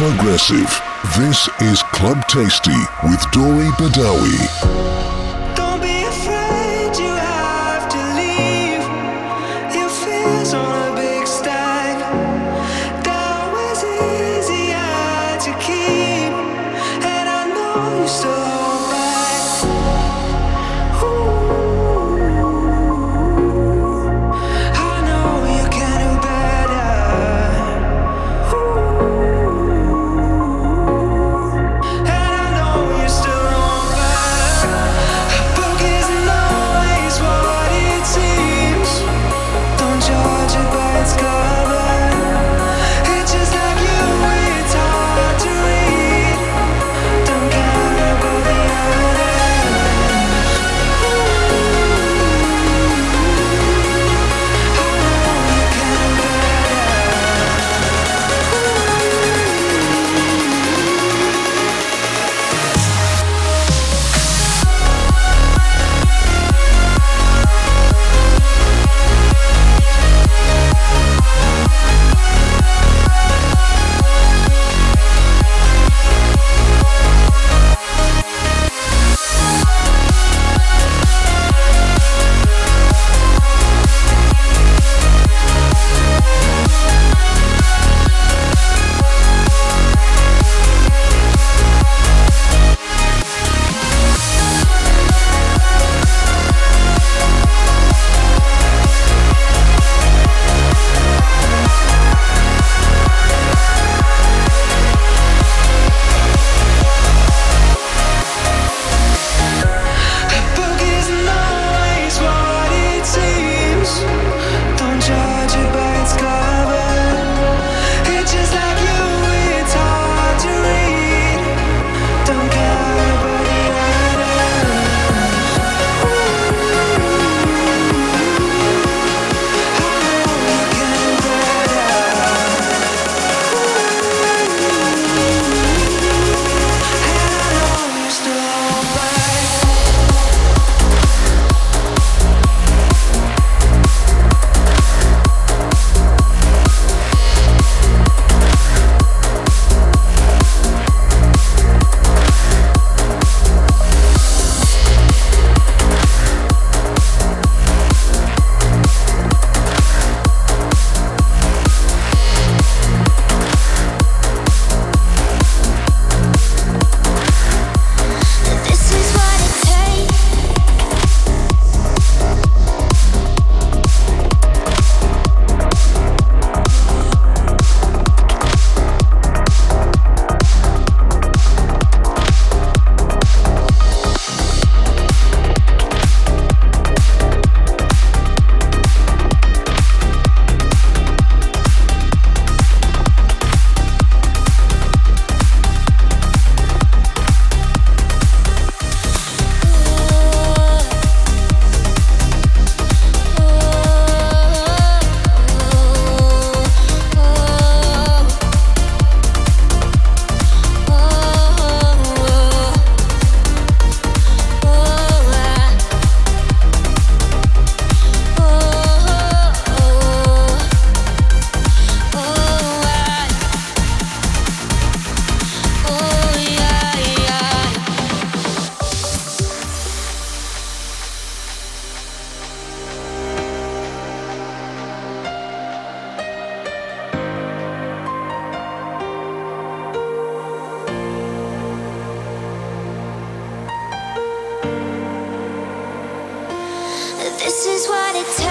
Progressive. This is Club Tasty with Dori Badawi. This is what it takes.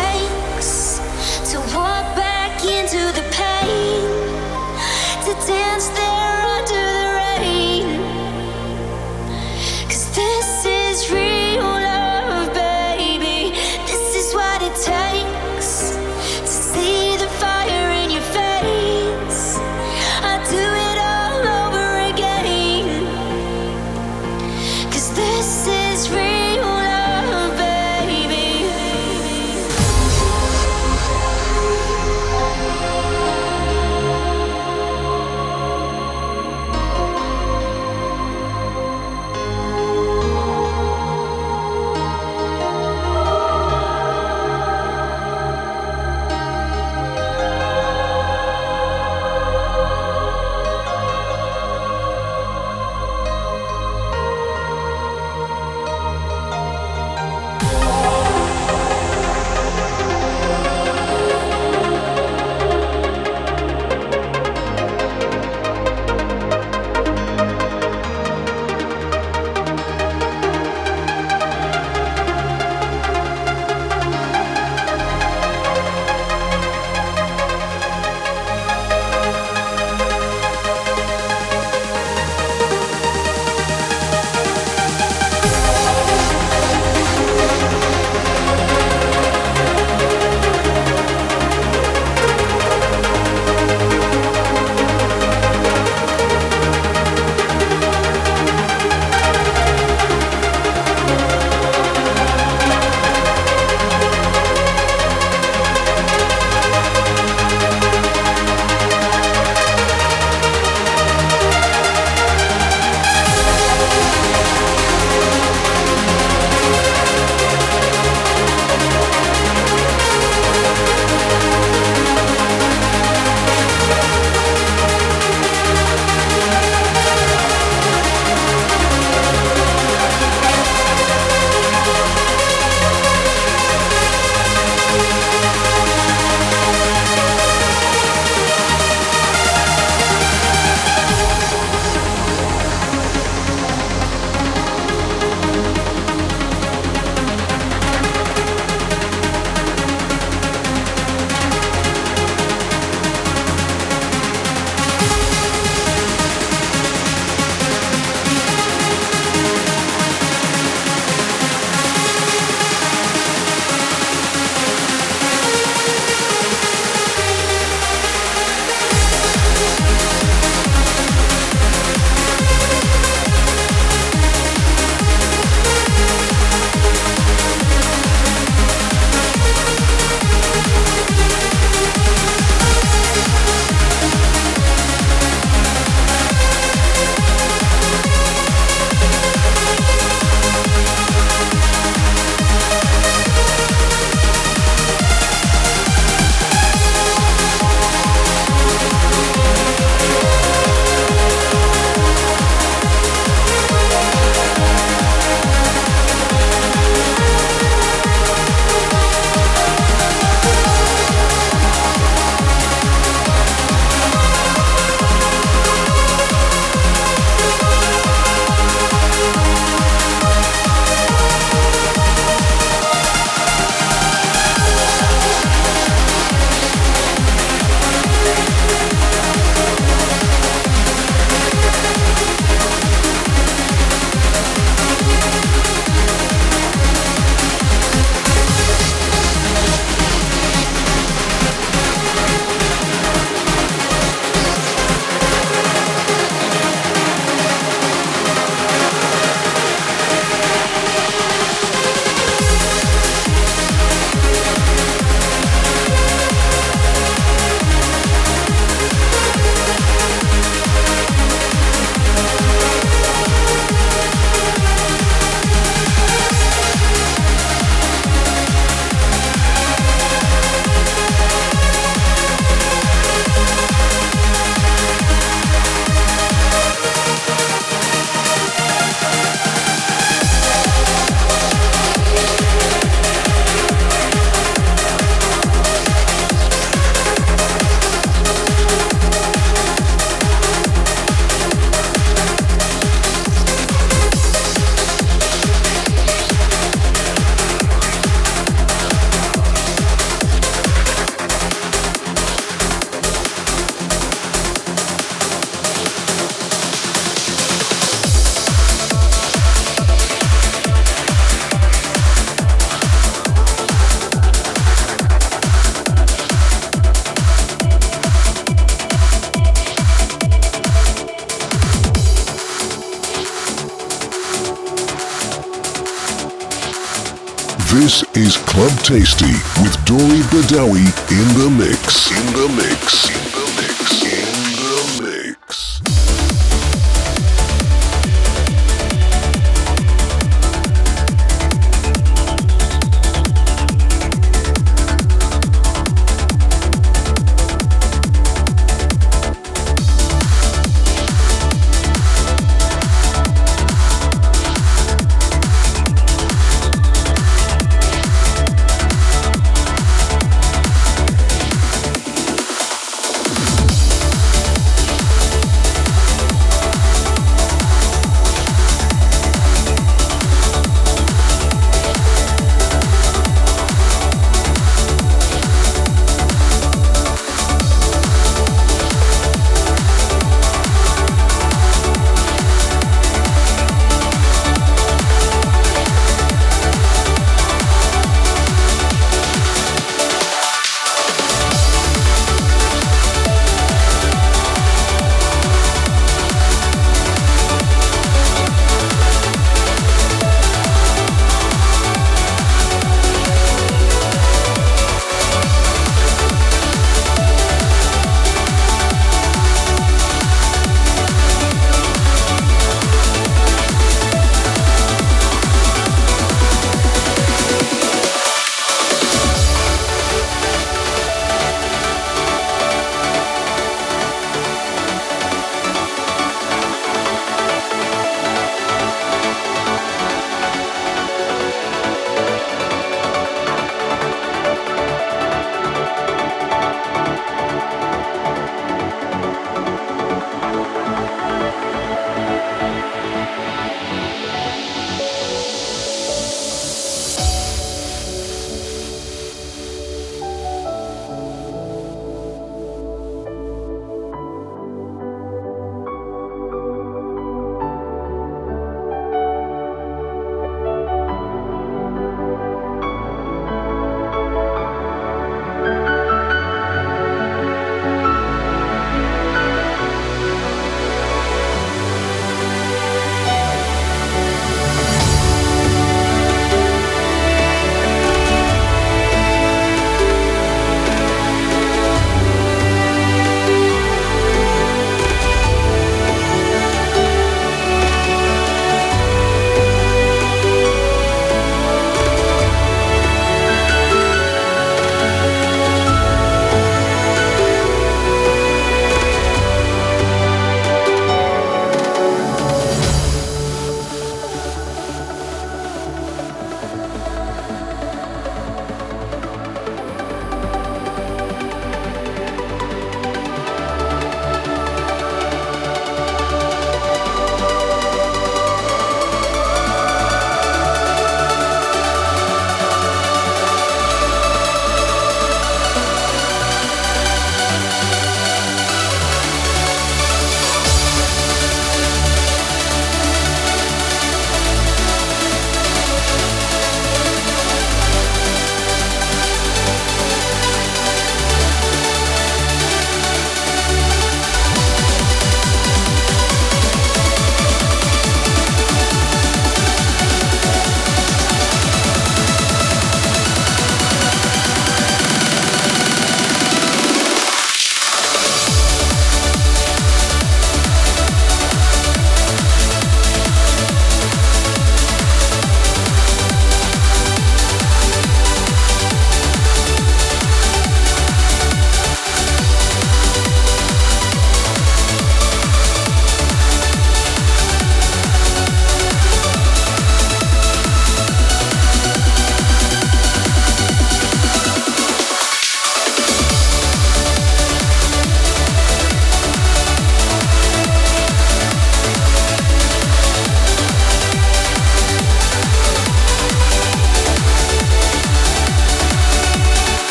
Tasty with Dori Badawi. In the mix. In the mix.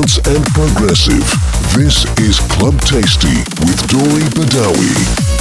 Trance and progressive. This is Club Tasty with Dori Badawi.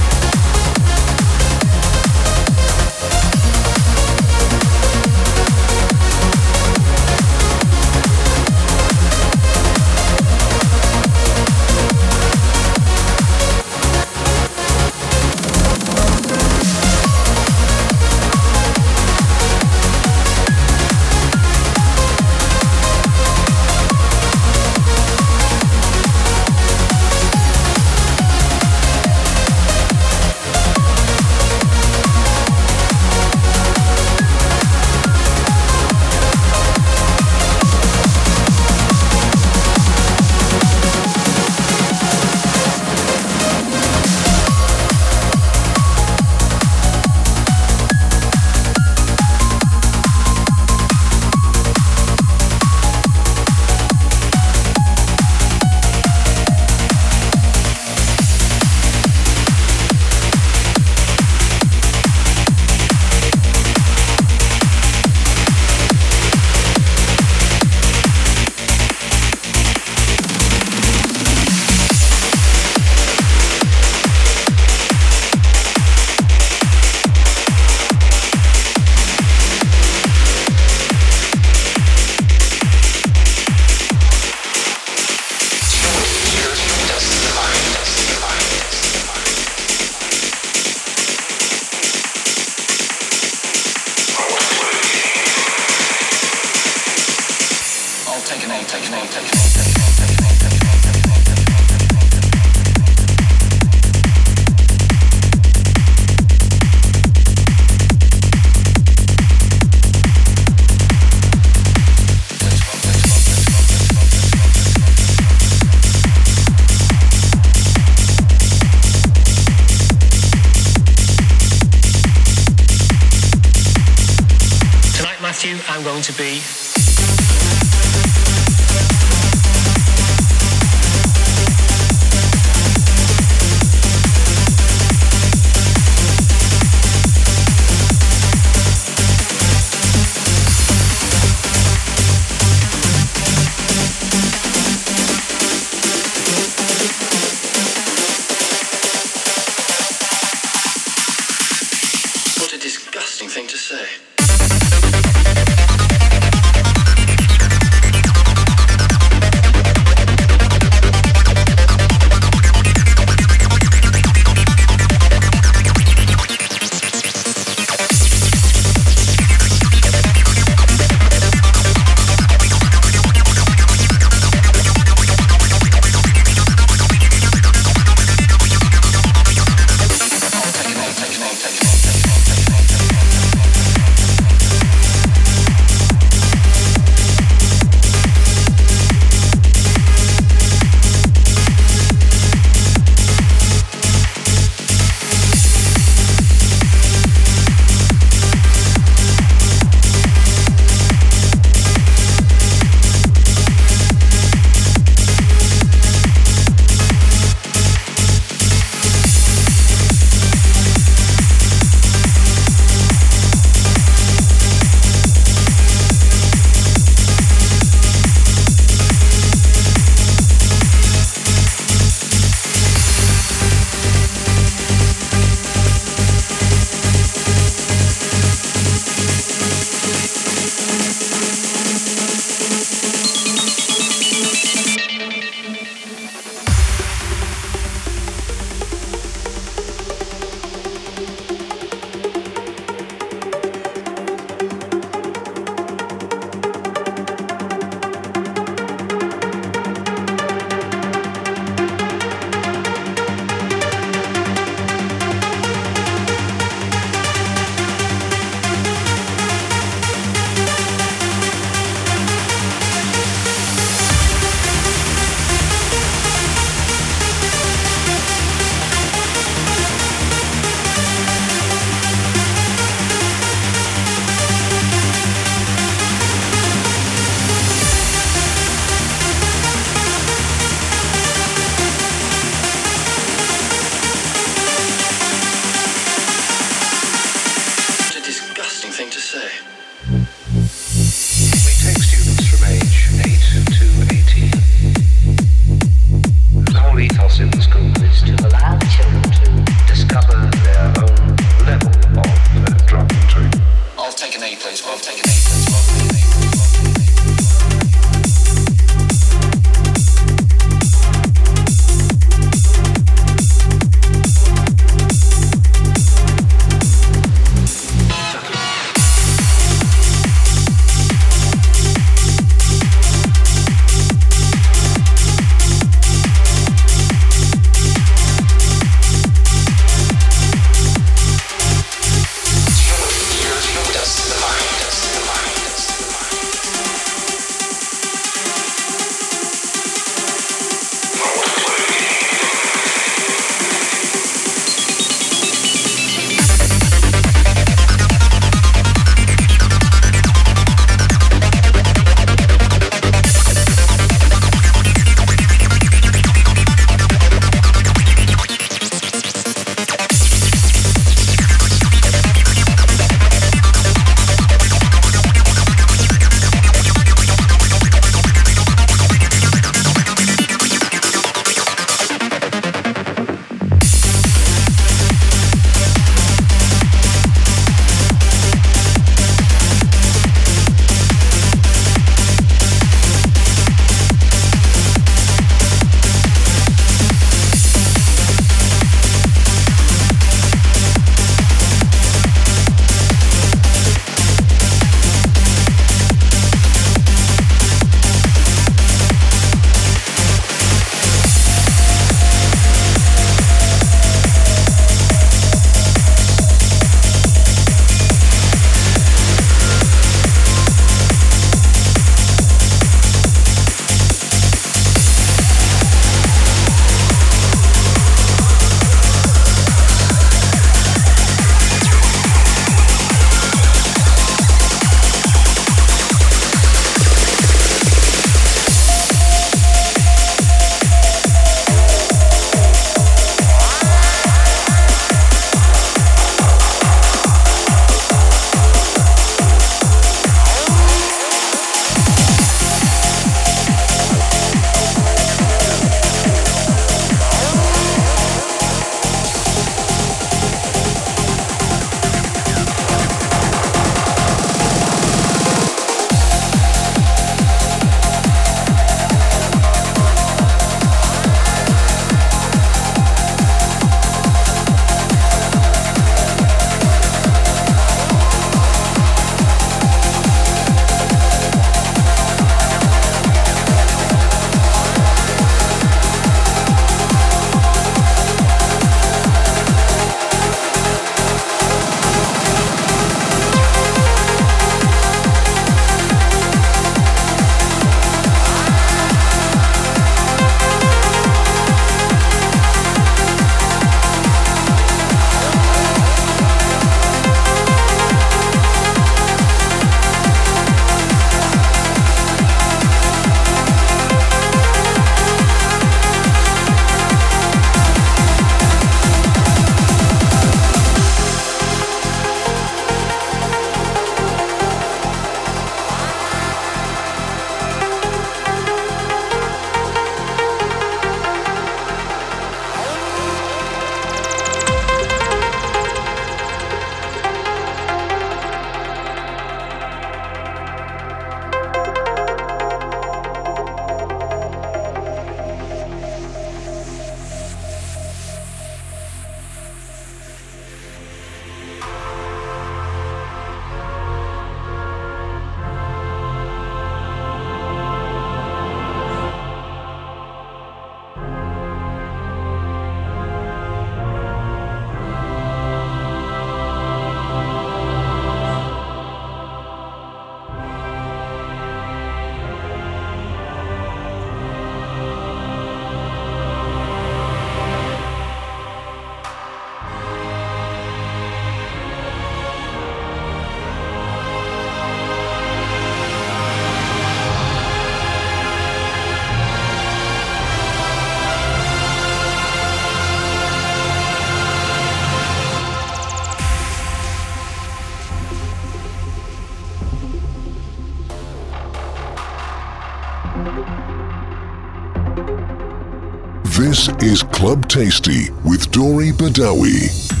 Club Tasty with Dori Badawi.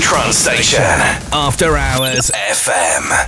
Trance station. After Hours FM.